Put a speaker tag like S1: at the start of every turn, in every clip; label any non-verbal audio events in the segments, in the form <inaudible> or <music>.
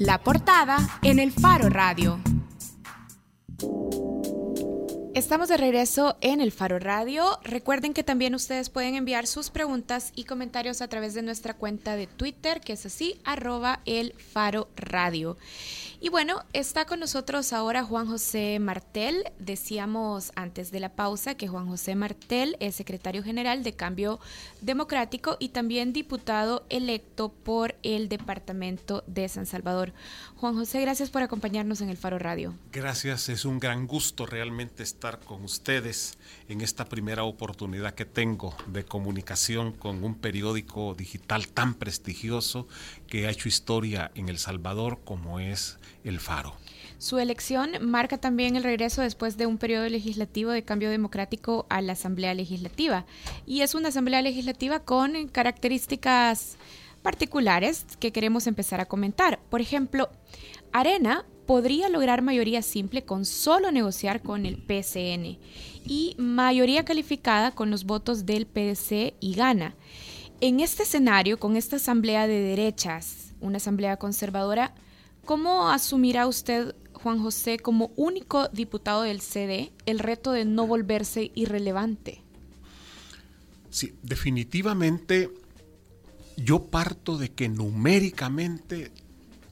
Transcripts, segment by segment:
S1: La portada en el Faro Radio. Estamos de regreso en el Faro Radio. Recuerden que también ustedes pueden enviar sus preguntas y comentarios a través de nuestra cuenta de Twitter, que es así, arroba el Faro Radio. Y bueno, está con nosotros ahora Juan José Martel. Decíamos antes de la pausa que Juan José Martel es secretario general de Cambio Democrático y también diputado electo por el Departamento de San Salvador. Juan José, gracias por acompañarnos en el Faro Radio.
S2: Gracias, es un gran gusto realmente estar con ustedes en esta primera oportunidad que tengo de comunicación con un periódico digital tan prestigioso que ha hecho historia en El Salvador como es El Faro.
S1: Su elección marca también el regreso después de un periodo legislativo de cambio democrático a la Asamblea Legislativa. Y es una Asamblea Legislativa con características particulares que queremos empezar a comentar. Por ejemplo, Arena podría lograr mayoría simple con solo negociar con el PCN y mayoría calificada con los votos del PDC y gana. En este escenario, con esta asamblea de derechas, una asamblea conservadora, ¿cómo asumirá usted, Juan José, como único diputado del CD, el reto de no volverse irrelevante?
S2: Sí, definitivamente yo parto de que numéricamente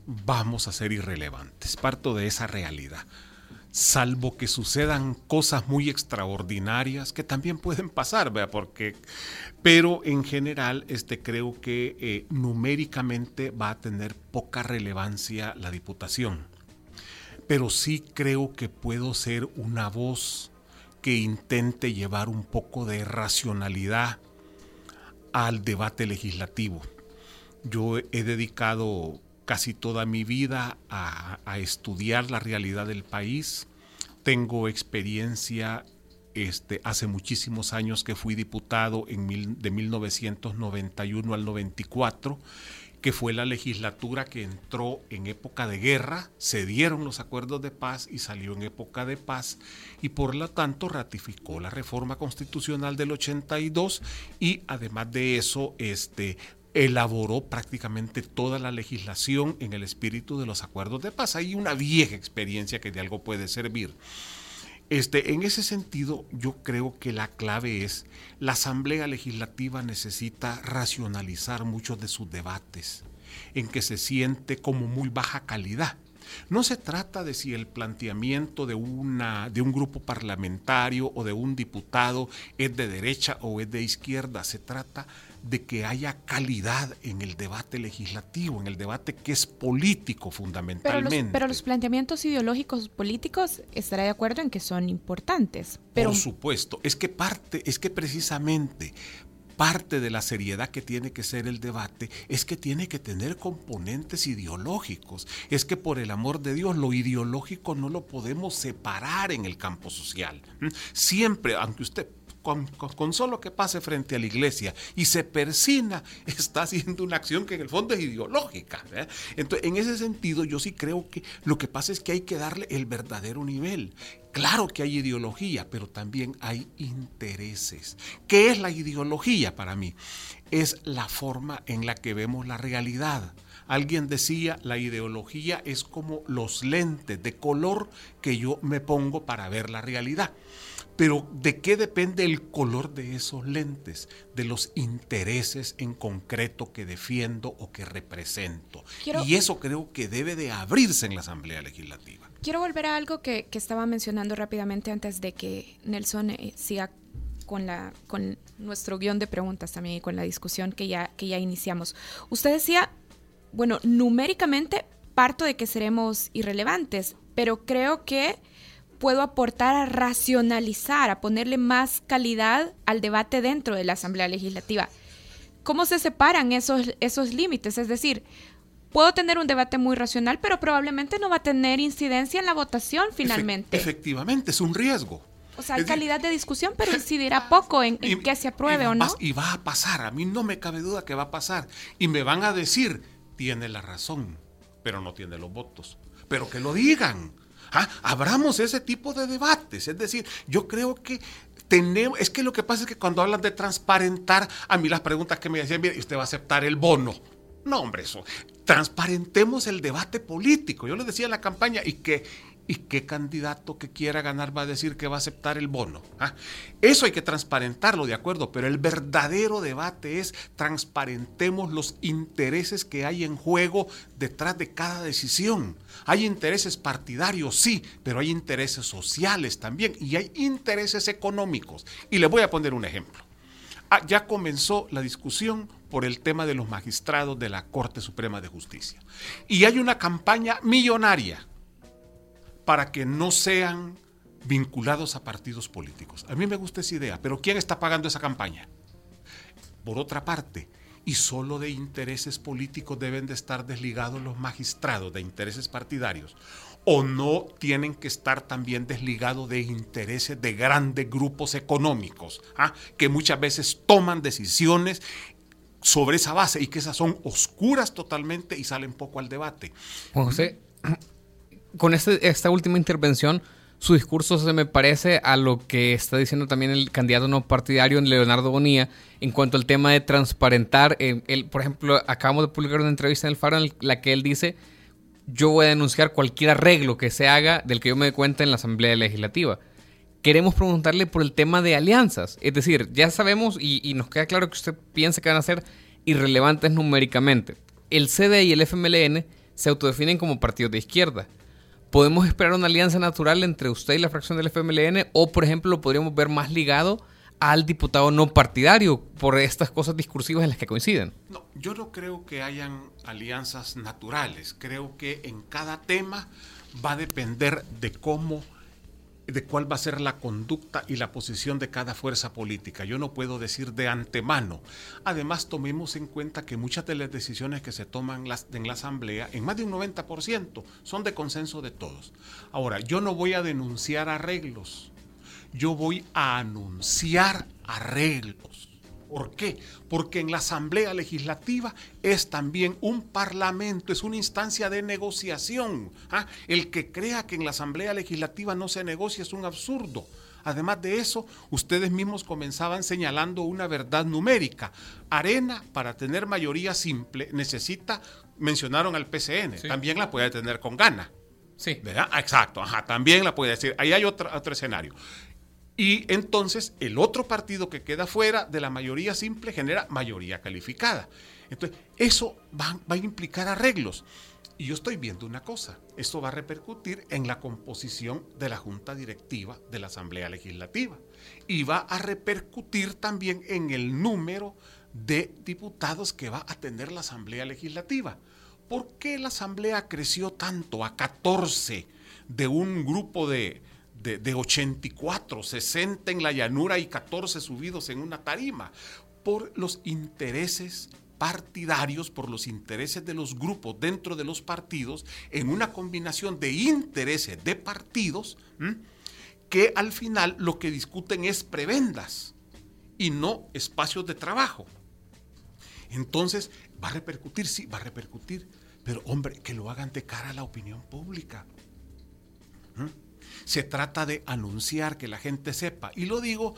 S2: vamos a ser irrelevantes, parto de esa realidad salvo que sucedan cosas muy extraordinarias que también pueden pasar, ¿vea? Porque, pero en general este, creo que eh, numéricamente va a tener poca relevancia la diputación. Pero sí creo que puedo ser una voz que intente llevar un poco de racionalidad al debate legislativo. Yo he dedicado casi toda mi vida a, estudiar la realidad del país. Tengo experiencia este, hace muchísimos años que fui diputado en de 1991 al 94, que fue la legislatura que entró en época de guerra, se dieron los acuerdos de paz y salió en época de paz y por lo tanto ratificó la reforma constitucional del 82 y además de eso este, elaboró prácticamente toda la legislación en el espíritu de los acuerdos de paz. Hay una vieja experiencia que de algo puede servir. Este, en ese sentido, yo creo que la clave es la Asamblea Legislativa necesita racionalizar muchos de sus debates, en que se siente como muy baja calidad. No se trata de si el planteamiento de, una, de un grupo parlamentario o de un diputado es de derecha o es de izquierda, se trata de que haya calidad en el debate legislativo, en el debate que es político fundamentalmente.
S1: Pero los, planteamientos ideológicos políticos estará de acuerdo en que son importantes.
S2: Por supuesto, es que parte, es que precisamente parte de la seriedad que tiene que ser el debate es que tiene que tener componentes ideológicos. Es que por el amor de Dios, lo ideológico no lo podemos separar en el campo social. ¿Mm? Siempre, aunque usted con, solo que pase frente a la iglesia y se persina, <laughs> está haciendo una acción que en el fondo es ideológica. Entonces, en ese sentido, yo sí creo que lo que pasa es que hay que darle el verdadero nivel. Claro que hay ideología, pero también hay intereses. ¿Qué es la ideología para mí? Es la forma en la que vemos la realidad. Alguien decía, la ideología es como los lentes de color que yo me pongo para ver la realidad. Pero ¿de qué depende el color de esos lentes? De los intereses en concreto que defiendo o que represento. y eso creo que debe de abrirse en la Asamblea Legislativa.
S1: Quiero volver a algo que, estaba mencionando rápidamente antes de que Nelson eh, siga con, la, con nuestro guion de preguntas también y con la discusión que ya, que ya iniciamos. Usted decía, bueno, numéricamente parto de que seremos irrelevantes, pero creo que puedo aportar a racionalizar, a ponerle más calidad al debate dentro de la Asamblea Legislativa. ¿Cómo se separan esos, esos límites? Es decir, puedo tener un debate muy racional, pero probablemente no va a tener incidencia en la votación finalmente.
S2: efectivamente, es un riesgo.
S1: O sea, hay calidad de discusión, pero <laughs> incidirá poco en, en que se apruebe o no.
S2: Y va a pasar, a mí no me cabe duda que va a pasar. Y me van a decir, tiene la razón, pero no tiene los votos. Pero que lo digan. ¿Ah? Abramos ese tipo de debates. Es decir, yo creo que tenemos, es que lo que pasa es que cuando hablan de transparentar, a mí las preguntas que me decían, mire, usted va a aceptar el bono. No, hombre, eso. transparentemos el debate político. Yo les decía en la campaña, y que ¿Y qué candidato que quiera ganar va a decir que va a aceptar el bono? ¿Ah? Eso hay que transparentarlo, de acuerdo, pero el verdadero debate es transparentemos los intereses que hay en juego detrás de cada decisión. Hay intereses partidarios, sí, pero hay intereses sociales también y hay intereses económicos. Y les voy a poner un ejemplo. Ah, ya comenzó la discusión por el tema de los magistrados de la Corte Suprema de Justicia. Y hay una campaña millonaria para que no sean vinculados a partidos políticos. A mí me gusta esa idea, pero ¿quién está pagando esa campaña? Por otra parte, y solo de intereses políticos deben de estar desligados los magistrados, de intereses partidarios, o no tienen que estar también desligados de intereses de grandes grupos económicos, ¿ah? que muchas veces toman decisiones sobre esa base y que esas son oscuras totalmente y salen poco al debate.
S3: José, con este, esta última intervención, su discurso se me parece a lo que está diciendo también el candidato no partidario Leonardo Bonilla en cuanto al tema de transparentar. Eh, por ejemplo, acabamos de publicar una entrevista en el Faro en la que él dice, yo voy a denunciar cualquier arreglo que se haga del que yo me dé cuenta en la Asamblea Legislativa. Queremos preguntarle por el tema de alianzas. Es decir, ya sabemos y, nos queda claro que usted piensa que van a ser irrelevantes numéricamente. El CD y el FMLN se autodefinen como partidos de izquierda ¿Podemos esperar una alianza natural entre usted y la fracción del FMLN? O, por ejemplo, lo podríamos ver más ligado al diputado no partidario por estas cosas discursivas en las que coinciden.
S2: No, yo no creo que hayan alianzas naturales. Creo que en cada tema va a depender de cómo de cuál va a ser la conducta y la posición de cada fuerza política. Yo no puedo decir de antemano. Además, tomemos en cuenta que muchas de las decisiones que se toman en la Asamblea, en más de un 90%, son de consenso de todos. Ahora, yo no voy a denunciar arreglos, yo voy a anunciar arreglos. ¿Por qué? Porque en la Asamblea Legislativa es también un parlamento, es una instancia de negociación. ¿ah? El que crea que en la Asamblea Legislativa no se negocia es un absurdo. Además de eso, ustedes mismos comenzaban señalando una verdad numérica. Arena, para tener mayoría simple, necesita, mencionaron al PCN, también la puede tener con gana. Sí. ¿verdad? Exacto, ajá, también la puede decir. Ahí hay otro, otro escenario. Y entonces el otro partido que queda fuera de la mayoría simple genera mayoría calificada. Entonces, eso va, a implicar arreglos. Y yo estoy viendo una cosa, esto va a repercutir en la composición de la Junta Directiva de la Asamblea Legislativa y va a repercutir también en el número de diputados que va a tener la Asamblea Legislativa. ¿Por qué la Asamblea creció tanto a 14 de un grupo de, de, 84, 60 en la llanura y 14 subidos en una tarima, por los intereses partidarios, por los intereses de los grupos dentro de los partidos, en una combinación de intereses de partidos, que al final lo que discuten es prebendas y no espacios de trabajo. Entonces, va a repercutir, sí, va a repercutir, pero hombre, que lo hagan de cara a la opinión pública. Se trata de anunciar, que la gente sepa. Y lo digo,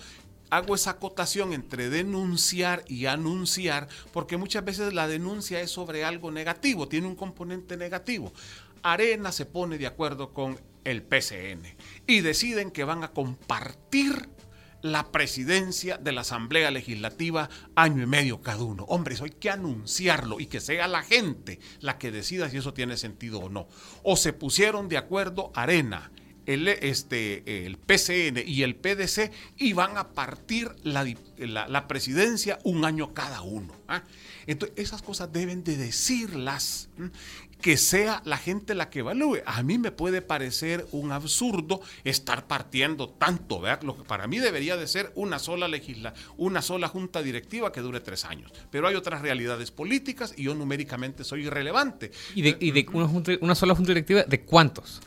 S2: hago esa acotación entre denunciar y anunciar, porque muchas veces la denuncia es sobre algo negativo, tiene un componente negativo. Arena se pone de acuerdo con el PCN y deciden que van a compartir la presidencia de la Asamblea Legislativa año y medio cada uno. Hombre, eso hay que anunciarlo y que sea la gente la que decida si eso tiene sentido o no. O se pusieron de acuerdo Arena, el, este, el PCN y el PDC iban a partir la, presidencia un año cada uno. ¿ah? Entonces, esas cosas deben de decirlas, que sea la gente la que evalúe. A mí me puede parecer un absurdo estar partiendo tanto, ¿verdad? Lo que para mí debería de ser una sola legisla, una sola junta directiva que dure tres años. Pero hay otras realidades políticas y yo numéricamente soy irrelevante.
S3: ¿Y de, y de una, una sola junta directiva de cuántos?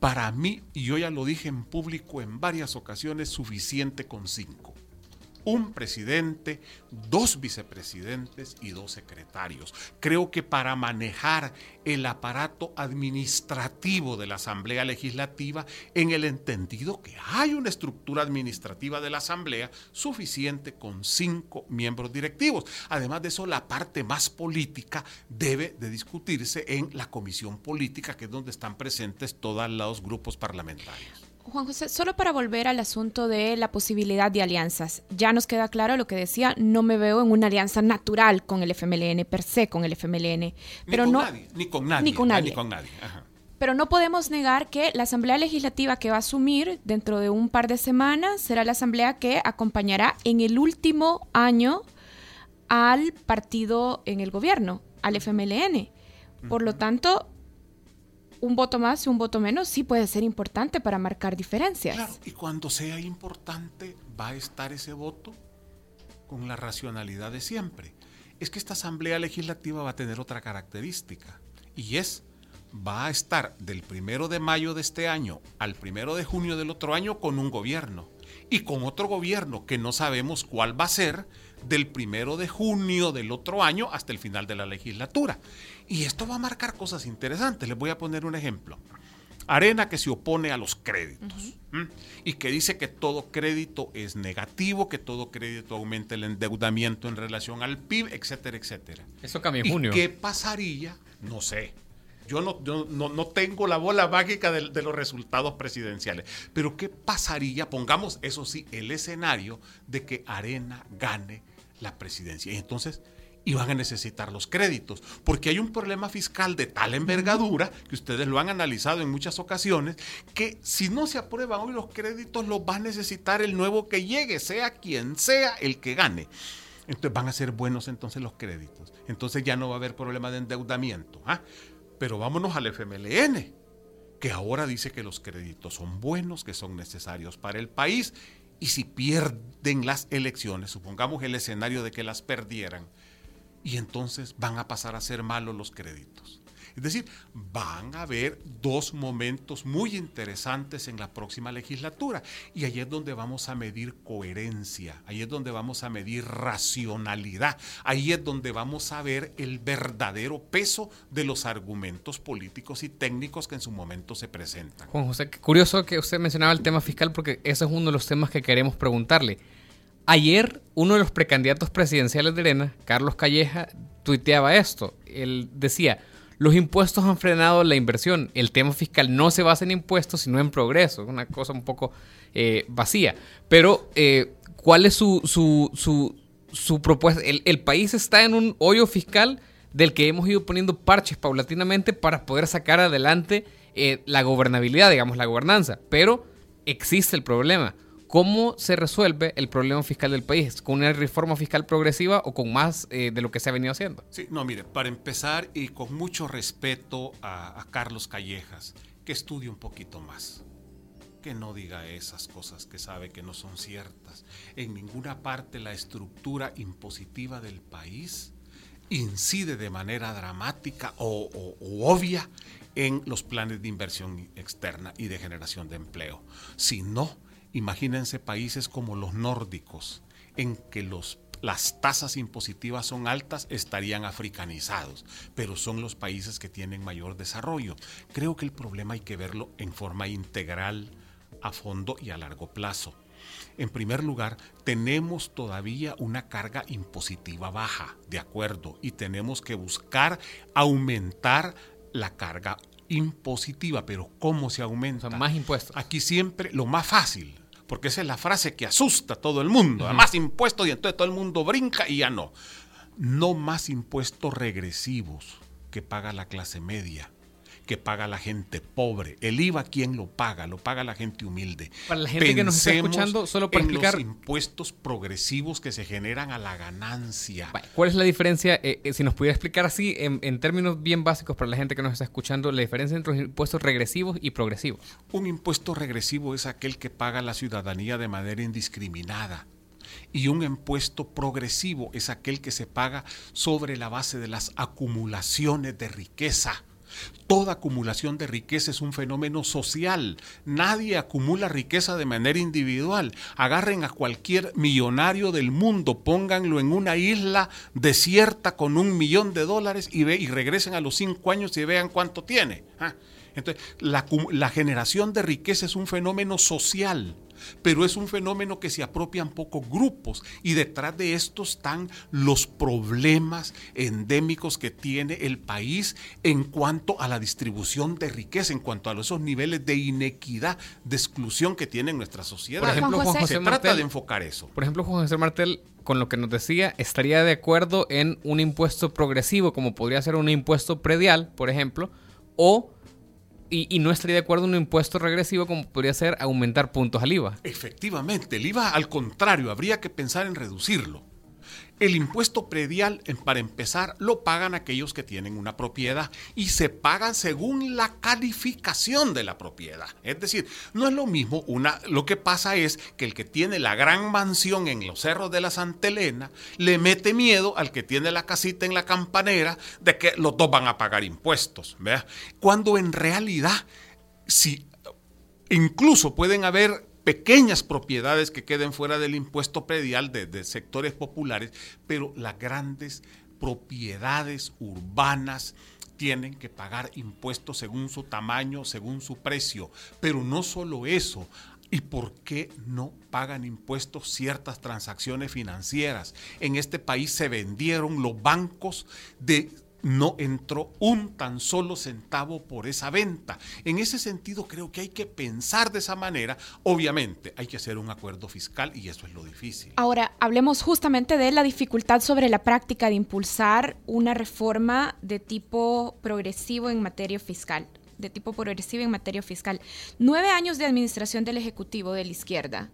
S2: Para mí, y yo ya lo dije en público en varias ocasiones, suficiente con cinco. Un presidente, dos vicepresidentes y dos secretarios. Creo que para manejar el aparato administrativo de la Asamblea Legislativa, en el entendido que hay una estructura administrativa de la Asamblea suficiente con cinco miembros directivos. Además de eso, la parte más política debe de discutirse en la comisión política, que es donde están presentes todos los grupos parlamentarios.
S1: Juan José, solo para volver al asunto de la posibilidad de alianzas, ya nos queda claro lo que decía, no me veo en una alianza natural con el FMLN, per se con el FMLN. Pero
S2: ni con
S1: no,
S2: nadie, ni con nadie.
S1: Ni con nadie.
S2: Ni con nadie. Ajá.
S1: Pero no podemos negar que la Asamblea Legislativa que va a asumir dentro de un par de semanas será la Asamblea que acompañará en el último año al partido en el gobierno, al FMLN. Por lo tanto, un voto más y un voto menos sí puede ser importante para marcar diferencias.
S2: Claro, y cuando sea importante va a estar ese voto con la racionalidad de siempre. Es que esta Asamblea Legislativa va a tener otra característica y es va a estar del primero de mayo de este año al primero de junio del otro año con un gobierno y con otro gobierno que no sabemos cuál va a ser del primero de junio del otro año hasta el final de la legislatura. Y esto va a marcar cosas interesantes. Les voy a poner un ejemplo. Arena que se opone a los créditos y que dice que todo crédito es negativo, que todo crédito aumenta el endeudamiento en relación al PIB, etcétera, etcétera.
S3: Eso cambia en
S2: ¿Y
S3: junio.
S2: qué pasaría? No sé. Yo no, yo no, no tengo la bola mágica de, de los resultados presidenciales. Pero ¿qué pasaría? Pongamos, eso sí, el escenario de que Arena gane la presidencia. Y entonces iban a necesitar los créditos, porque hay un problema fiscal de tal envergadura, que ustedes lo han analizado en muchas ocasiones, que si no se aprueban hoy los créditos, los va a necesitar el nuevo que llegue, sea quien sea el que gane. Entonces van a ser buenos entonces los créditos. Entonces ya no va a haber problema de endeudamiento. ¿ah? Pero vámonos al FMLN, que ahora dice que los créditos son buenos, que son necesarios para el país, y si pierden las elecciones, supongamos el escenario de que las perdieran, y entonces van a pasar a ser malos los créditos. Es decir, van a haber dos momentos muy interesantes en la próxima legislatura y ahí es donde vamos a medir coherencia, ahí es donde vamos a medir racionalidad, ahí es donde vamos a ver el verdadero peso de los argumentos políticos y técnicos que en su momento se presentan.
S3: Juan José, curioso que usted mencionaba el tema fiscal porque ese es uno de los temas que queremos preguntarle. Ayer, uno de los precandidatos presidenciales de Arena, Carlos Calleja, tuiteaba esto. Él decía, los impuestos han frenado la inversión. El tema fiscal no se basa en impuestos, sino en progreso. Una cosa un poco eh, vacía. Pero, eh, ¿cuál es su, su, su, su propuesta? El, el país está en un hoyo fiscal del que hemos ido poniendo parches paulatinamente para poder sacar adelante eh, la gobernabilidad, digamos, la gobernanza. Pero existe el problema. ¿Cómo se resuelve el problema fiscal del país? ¿Con una reforma fiscal progresiva o con más eh, de lo que se ha venido haciendo?
S2: Sí, no, mire, para empezar y con mucho respeto a, Carlos Callejas, que estudie un poquito más que no diga esas cosas que sabe que no son ciertas. En ninguna parte la estructura impositiva del país incide de manera dramática o, o, o, obvia en los planes de inversión externa y de generación de empleo. Si no, imagínense países como los nórdicos, en que las tasas impositivas son altas, estarían africanizados, pero son los países que tienen mayor desarrollo. Creo que el problema hay que verlo en forma integral, a fondo y a largo plazo. En primer lugar, tenemos todavía una carga impositiva baja, de acuerdo, y tenemos que buscar aumentar la carga impositiva, pero ¿cómo se aumenta?
S3: Más impuestos.
S2: Aquí siempre lo más fácil, porque esa es la frase que asusta a todo el mundo. Uh -huh. Más impuestos y entonces todo el mundo brinca y ya no. No más impuestos regresivos que paga la clase media que paga la gente pobre. El IVA, ¿quién lo paga? Lo paga la gente humilde.
S3: Para la gente Pensemos que nos está escuchando, solo para
S2: en
S3: explicar.
S2: los impuestos progresivos que se generan a la ganancia.
S3: ¿Cuál es la diferencia? Eh, eh, si nos pudiera explicar así, en, en, términos bien básicos para la gente que nos está escuchando, la diferencia entre los impuestos regresivos y progresivos.
S2: Un impuesto regresivo es aquel que paga la ciudadanía de manera indiscriminada. Y un impuesto progresivo es aquel que se paga sobre la base de las acumulaciones de riqueza Toda acumulación de riqueza es un fenómeno social. Nadie acumula riqueza de manera individual. Agarren a cualquier millonario del mundo, pónganlo en una isla desierta con un millón de dólares y, ve, y regresen a los cinco años y vean cuánto tiene. ¿ah? Entonces, la, la generación de riqueza es un fenómeno social pero es un fenómeno que se apropian pocos grupos y detrás de esto están los problemas endémicos que tiene el país en cuanto a la distribución de riqueza, en cuanto a esos niveles de inequidad, de exclusión que tiene nuestra sociedad.
S3: Por ejemplo, Juan José
S2: se trata de enfocar eso.
S3: Por ejemplo, Juan José Martel, con lo que nos decía, estaría de acuerdo en un impuesto progresivo, como podría ser un impuesto predial, por ejemplo, o y, no estaría de acuerdo en un impuesto regresivo como podría ser aumentar puntos al IVA.
S2: Efectivamente, el IVA al contrario, habría que pensar en reducirlo. El impuesto predial, para empezar, lo pagan aquellos que tienen una propiedad y se pagan según la calificación de la propiedad. Es decir, no es lo mismo una. Lo que pasa es que el que tiene la gran mansión en los cerros de la Santa Elena le mete miedo al que tiene la casita en la campanera de que los dos van a pagar impuestos. Cuando en realidad, si incluso pueden haber pequeñas propiedades que queden fuera del impuesto predial de, sectores populares, pero las grandes propiedades urbanas tienen que pagar impuestos según su tamaño, según su precio. Pero no solo eso, ¿Y por qué no pagan impuestos ciertas transacciones financieras? En este país se vendieron los bancos de no entró un tan solo centavo por esa venta. En ese sentido creo que hay que pensar de esa manera. Obviamente hay que hacer un acuerdo fiscal y eso es lo difícil.
S1: Ahora, hablemos justamente de la dificultad sobre la práctica de impulsar una reforma de tipo progresivo en materia fiscal de tipo progresivo en materia fiscal. Nueve años de administración del Ejecutivo de la izquierda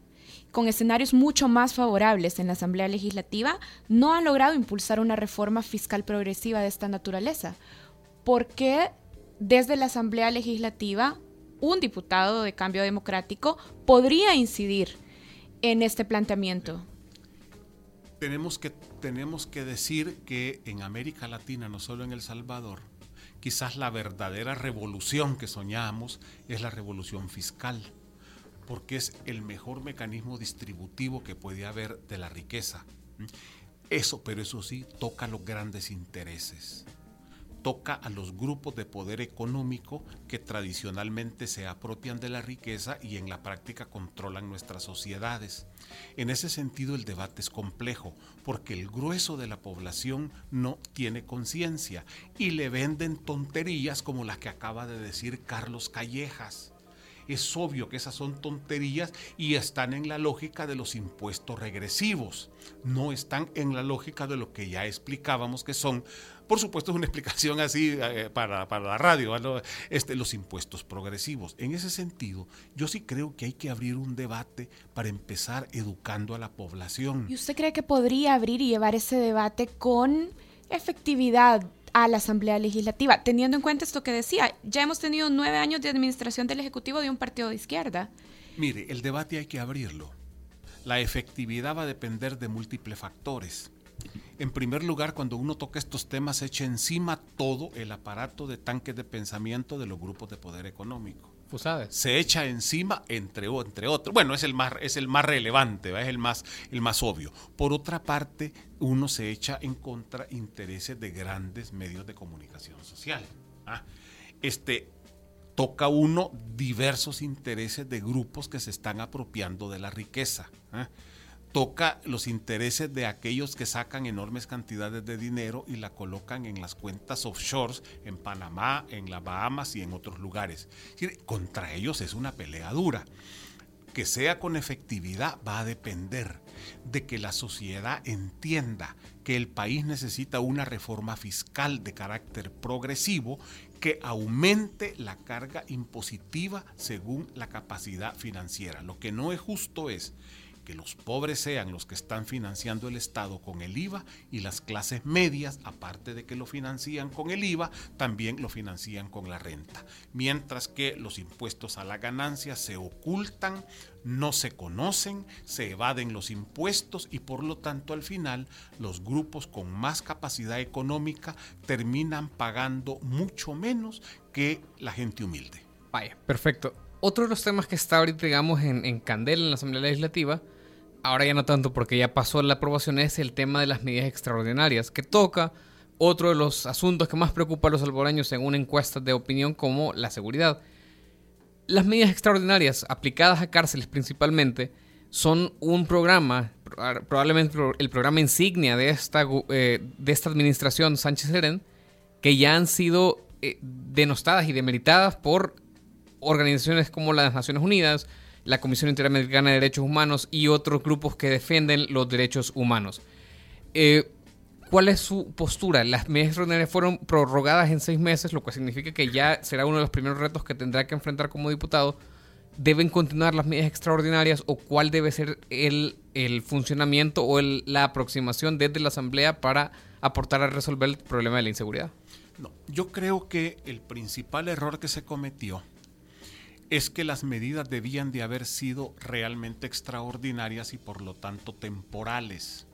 S1: con escenarios mucho más favorables en la Asamblea Legislativa, no han logrado impulsar una reforma fiscal progresiva de esta naturaleza. ¿Por qué desde la Asamblea Legislativa un diputado de cambio democrático podría incidir en este planteamiento?
S2: Tenemos que, tenemos que decir que en América Latina, no solo en El Salvador, quizás la verdadera revolución que soñamos es la revolución fiscal porque es el mejor mecanismo distributivo que puede haber de la riqueza. Eso, pero eso sí, toca los grandes intereses. Toca a los grupos de poder económico que tradicionalmente se apropian de la riqueza y en la práctica controlan nuestras sociedades. En ese sentido el debate es complejo porque el grueso de la población no tiene conciencia y le venden tonterías como las que acaba de decir Carlos Callejas es obvio que esas son tonterías y están en la lógica de los impuestos regresivos, no están en la lógica de lo que ya explicábamos que son, por supuesto es una explicación así eh, para, la radio, este, los impuestos progresivos. En ese sentido, yo sí creo que hay que abrir un debate para empezar educando a la población.
S1: ¿Y usted cree que podría abrir y llevar ese debate con efectividad a la Asamblea Legislativa, teniendo en cuenta esto que decía, ya hemos tenido nueve años de administración del Ejecutivo de un partido de izquierda.
S2: Mire, el debate hay que abrirlo. La efectividad va a depender de múltiples factores. En primer lugar, cuando uno toca estos temas, echa encima todo el aparato de tanques de pensamiento de los grupos de poder económico. Se echa encima, entre, entre otros. Bueno, es el más, es el más relevante, es el más, el más obvio. Por otra parte, uno se echa en contra intereses de grandes medios de comunicación social. ¿ah? Este, toca uno diversos intereses de grupos que se están apropiando de la riqueza. ¿ah? Toca los intereses de aquellos que sacan enormes cantidades de dinero y la colocan en las cuentas offshores en Panamá, en las Bahamas y en otros lugares. Contra ellos es una pelea dura. Que sea con efectividad va a depender de que la sociedad entienda que el país necesita una reforma fiscal de carácter progresivo que aumente la carga impositiva según la capacidad financiera. Lo que no es justo es que los pobres sean los que están financiando el Estado con el IVA y las clases medias, aparte de que lo financian con el IVA, también lo financian con la renta. Mientras que los impuestos a la ganancia se ocultan, no se conocen, se evaden los impuestos y por lo tanto al final los grupos con más capacidad económica terminan pagando mucho menos que la gente humilde.
S3: Vaya, perfecto. Otro de los temas que está ahorita, digamos, en, en candela en la Asamblea Legislativa ahora ya no tanto porque ya pasó la aprobación, es el tema de las medidas extraordinarias, que toca otro de los asuntos que más preocupa a los salvadoreños según encuestas de opinión como la seguridad. Las medidas extraordinarias aplicadas a cárceles principalmente son un programa, probablemente el programa insignia de esta, eh, de esta administración Sánchez Serén, que ya han sido eh, denostadas y demeritadas por organizaciones como las Naciones Unidas, la Comisión Interamericana de Derechos Humanos y otros grupos que defienden los derechos humanos. Eh, ¿Cuál es su postura? Las medidas extraordinarias fueron prorrogadas en seis meses, lo que significa que ya será uno de los primeros retos que tendrá que enfrentar como diputado. ¿Deben continuar las medidas extraordinarias o cuál debe ser el, el funcionamiento o la aproximación desde la Asamblea para aportar a resolver el problema de la inseguridad?
S2: No, yo creo que el principal error que se cometió es que las medidas debían de haber sido realmente extraordinarias y por lo tanto temporales,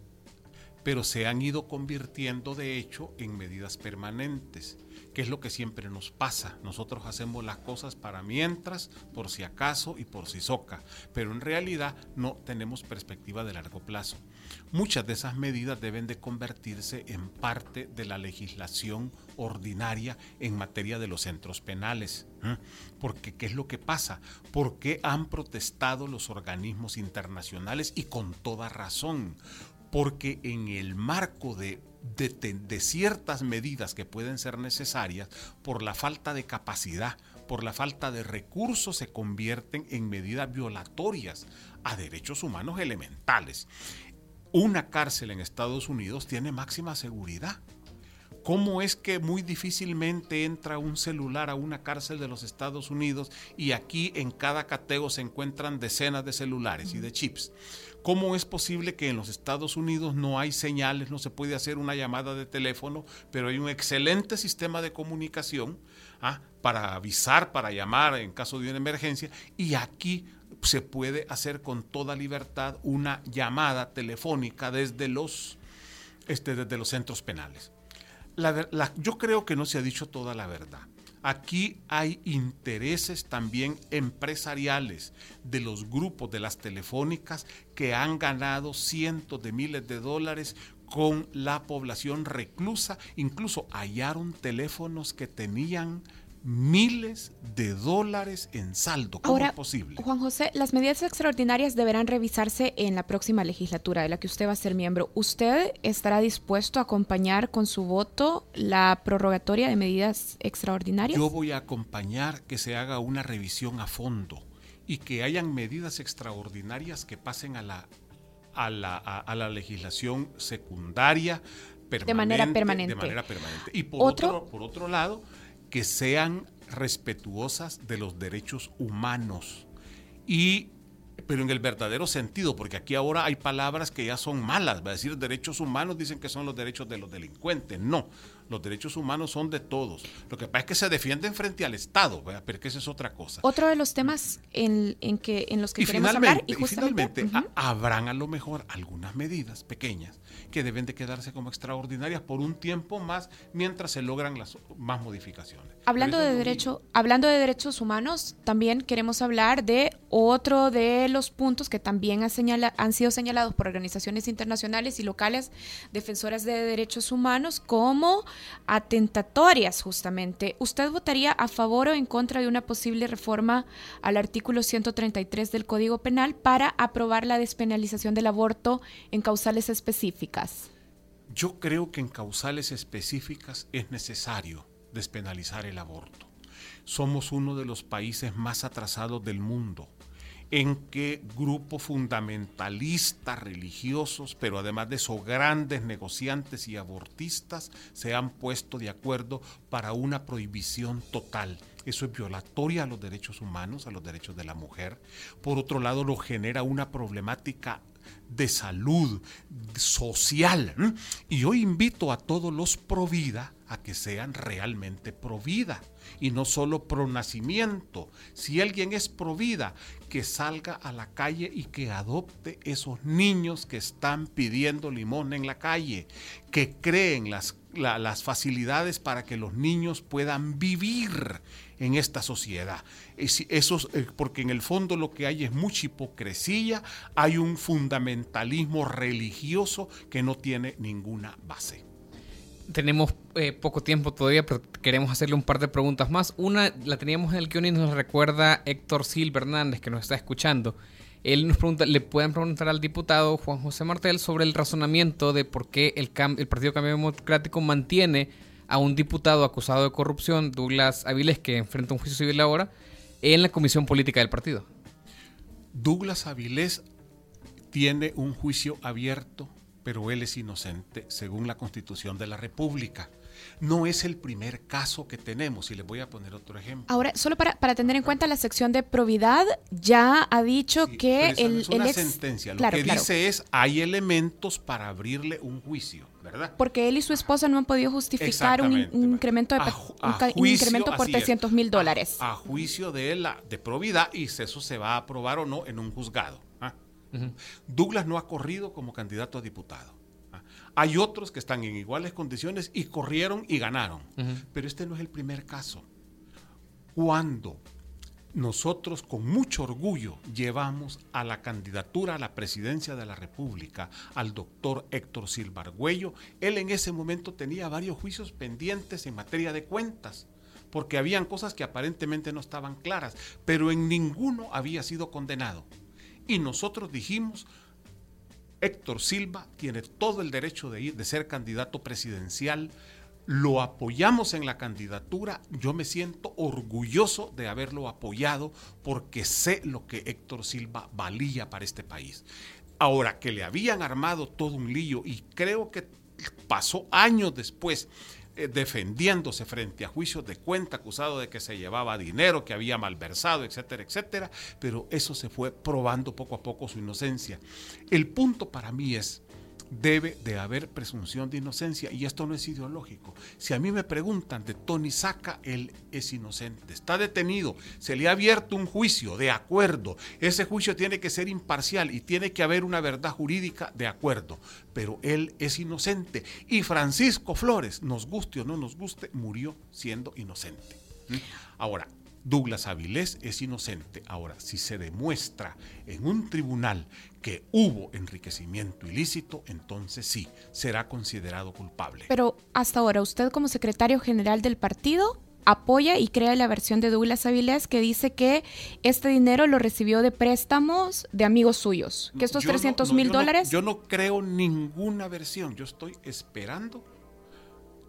S2: pero se han ido convirtiendo de hecho en medidas permanentes que es lo que siempre nos pasa. Nosotros hacemos las cosas para mientras, por si acaso y por si soca, pero en realidad no tenemos perspectiva de largo plazo. Muchas de esas medidas deben de convertirse en parte de la legislación ordinaria en materia de los centros penales. Porque, ¿qué es lo que pasa? ¿Por qué han protestado los organismos internacionales y con toda razón? Porque en el marco de de, ciertas medidas que pueden ser necesarias por la falta de capacidad, por la falta de recursos, se convierten en medidas violatorias a derechos humanos elementales. Una cárcel en Estados Unidos tiene máxima seguridad. ¿Cómo es que muy difícilmente entra un celular a una cárcel de los Estados Unidos y aquí en cada cateo se encuentran decenas de celulares y de chips? ¿Cómo es posible que en los Estados Unidos no hay señales, no se puede hacer una llamada de teléfono, pero hay un excelente sistema de comunicación ¿ah? para avisar, para llamar en caso de una emergencia, y aquí se puede hacer con toda libertad una llamada telefónica desde los, este, desde los centros penales? yo creo que no se ha dicho toda la verdad. Aquí hay intereses también empresariales de los grupos de las telefónicas que han ganado cientos de miles de dólares con la población reclusa. Incluso hallaron teléfonos que tenían miles de dólares en saldo. ¿Cómo es posible?
S1: Juan José, las medidas extraordinarias deberán revisarse en la próxima legislatura de la que usted va a ser miembro. ¿Usted estará dispuesto a acompañar con su voto la prorrogatoria de medidas extraordinarias?
S2: Yo voy a acompañar que se haga una revisión a fondo y que hayan medidas extraordinarias que pasen a la, a la, a, la legislación secundaria
S1: de manera permanente.
S2: De manera permanente. Y por ¿Otro? por otro lado, que sean respetuosas de los derechos humanos. Y pero en el verdadero sentido, porque aquí ahora hay palabras que ya son malas, va a decir derechos humanos dicen que son los derechos de los delincuentes, no, los derechos humanos son de todos. Lo que pasa es que se defienden frente al Estado, pero que eso es otra cosa.
S1: Otro de los temas en, que, en los que queremos hablar
S2: y, finalmente habrán a lo mejor algunas medidas pequeñas que deben de quedarse como extraordinarias por un tiempo más mientras se logran las más modificaciones.
S1: Hablando de derecho, hablando de derechos humanos, también queremos hablar de otro de los puntos que también han sido señalados por organizaciones internacionales y locales defensoras de derechos humanos como atentatorias justamente. ¿Usted votaría a favor o en contra de una posible reforma al artículo 133 del Código Penal para aprobar la despenalización del aborto en causales específicas?
S2: Yo creo que en causales específicas es necesario despenalizar el aborto. Somos uno de los países más atrasados del mundo en que grupos fundamentalistas religiosos, pero además de eso grandes negociantes y abortistas, se han puesto de acuerdo para una prohibición total. Eso es violatoria a los derechos humanos, a los derechos de la mujer. Por otro lado, lo genera una problemática de salud social. Y yo invito a todos los pro vida a que sean realmente pro vida y no solo pro nacimiento. Si alguien es pro vida, que salga a la calle y que adopte esos niños que están pidiendo limón en la calle, que creen las, las facilidades para que los niños puedan vivir en esta sociedad. Eso, eh, porque en el fondo lo que hay es mucha hipocresía, hay un fundamentalismo religioso que no tiene ninguna base
S3: tenemos eh, poco tiempo todavía, pero queremos hacerle un par de preguntas más. Una la teníamos en el guion y nos recuerda Héctor Silva Hernández, que nos está escuchando. Él nos pregunta, le pueden preguntar al diputado Juan José Martel sobre el razonamiento de por qué el, el Partido Cambio Democrático mantiene a un diputado acusado de corrupción, Douglas Avilés, que enfrenta un juicio civil ahora, en la comisión política del partido.
S2: Douglas Avilés tiene un juicio abierto pero él es inocente según la Constitución de la República. No es el primer caso que tenemos y les voy a poner otro ejemplo.
S1: Ahora, solo para, tener en cuenta la sección de probidad, ya ha dicho que el,
S2: es una sentencia. Lo que dice es hay elementos para abrirle un juicio, ¿verdad?
S1: Porque él y su esposa no han podido justificar un, incremento de un, incremento por 300 mil dólares.
S2: A, juicio de la de probidad y eso se va a aprobar o no en un juzgado. Douglas no ha corrido como candidato a diputado. ¿ah? Hay otros que están en iguales condiciones y corrieron y ganaron. Pero este no es el primer caso. Cuando nosotros con mucho orgullo llevamos a la candidatura a la presidencia de la República al doctor Héctor Silva Argüello, él en ese momento tenía varios juicios pendientes en materia de cuentas porque habían cosas que aparentemente no estaban claras, pero en ninguno había sido condenado. Y nosotros dijimos, Héctor Silva tiene todo el derecho de ir, de ser candidato presidencial. Lo apoyamos en la candidatura. Yo me siento orgulloso de haberlo apoyado porque sé lo que Héctor Silva valía para este país. Ahora que le habían armado todo un lío y creo que pasó años después eh, defendiéndose frente a juicios de cuenta, acusado de que se llevaba dinero, que había malversado, etcétera, etcétera, pero eso se fue probando poco a poco su inocencia. El punto para mí es, debe de haber presunción de inocencia y esto no es ideológico. Si a mí me preguntan de Tony Saca, él es inocente, está detenido, se le ha abierto un juicio de acuerdo, ese juicio tiene que ser imparcial y tiene que haber una verdad jurídica de acuerdo, pero él es inocente y Francisco Flores, nos guste o no nos guste, murió siendo inocente. ¿Mm? Ahora, Douglas Avilés es inocente. Ahora, si se demuestra en un tribunal que hubo enriquecimiento ilícito, entonces sí, será considerado culpable.
S1: Pero hasta ahora, usted como secretario general del partido apoya y crea la versión de Douglas Avilés que dice que este dinero lo recibió de préstamos de amigos suyos, que estos 300 mil dólares...
S2: yo no creo ninguna versión, yo estoy esperando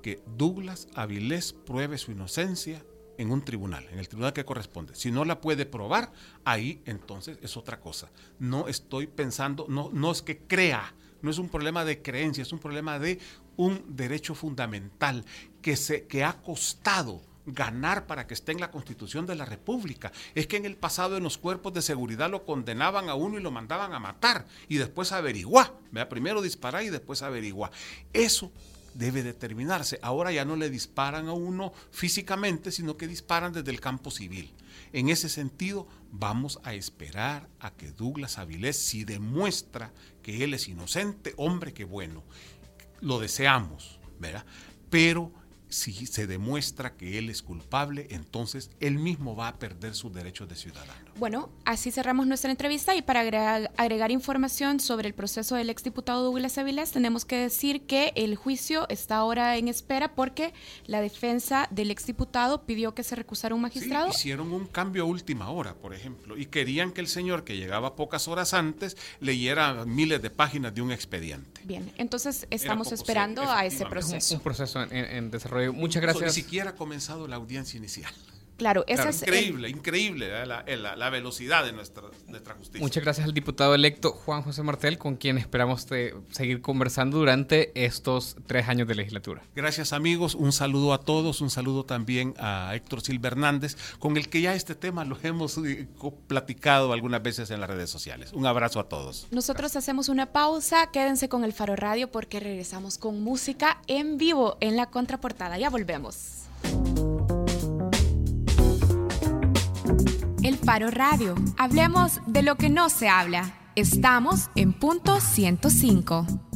S2: que Douglas Avilés pruebe su inocencia en un tribunal, en el tribunal que corresponde. Si no la puede probar, ahí entonces es otra cosa. No estoy pensando, no, no es que crea, no es un problema de creencia, es un problema de un derecho fundamental que, se, que ha costado ganar para que esté en la constitución de la República. Es que en el pasado en los cuerpos de seguridad lo condenaban a uno y lo mandaban a matar y después averiguar. Primero disparar y después averiguar. Eso debe determinarse. Ahora ya no le disparan a uno físicamente, sino que disparan desde el campo civil. En ese sentido, vamos a esperar a que Douglas Avilés, si demuestra que él es inocente, hombre, qué bueno. Lo deseamos, ¿verdad? Pero si se demuestra que él es culpable, entonces él mismo va a perder sus derechos de ciudadano.
S1: Bueno, así cerramos nuestra entrevista y para agregar, información sobre el proceso del exdiputado Douglas Avilés, tenemos que decir que el juicio está ahora en espera porque la defensa del exdiputado pidió que se recusara un magistrado.
S2: hicieron un cambio a última hora, por ejemplo, y querían que el señor que llegaba pocas horas antes leyera miles de páginas de un expediente.
S1: Bien, entonces estamos esperando a ese proceso.
S3: Un proceso en desarrollo Muchas gracias.
S2: Ni siquiera ha comenzado la audiencia inicial.
S1: Claro, esa
S2: Claro,
S1: es
S2: increíble, increíble ¿eh? la, la- la velocidad de nuestra, nuestra justicia.
S3: Muchas gracias al diputado electo Juan José Martel, con quien esperamos te- seguir conversando durante estos tres años de legislatura.
S2: Gracias amigos, un saludo a todos, un saludo también a Héctor Silva Hernández, con el que ya este tema lo hemos eh, platicado algunas veces en las redes sociales. Un abrazo a todos.
S1: Nosotros hacemos una pausa, quédense con el Faro Radio porque regresamos con música en vivo en la contraportada. Ya volvemos. El Faro Radio. Hablemos de lo que no se habla. Estamos en punto 105.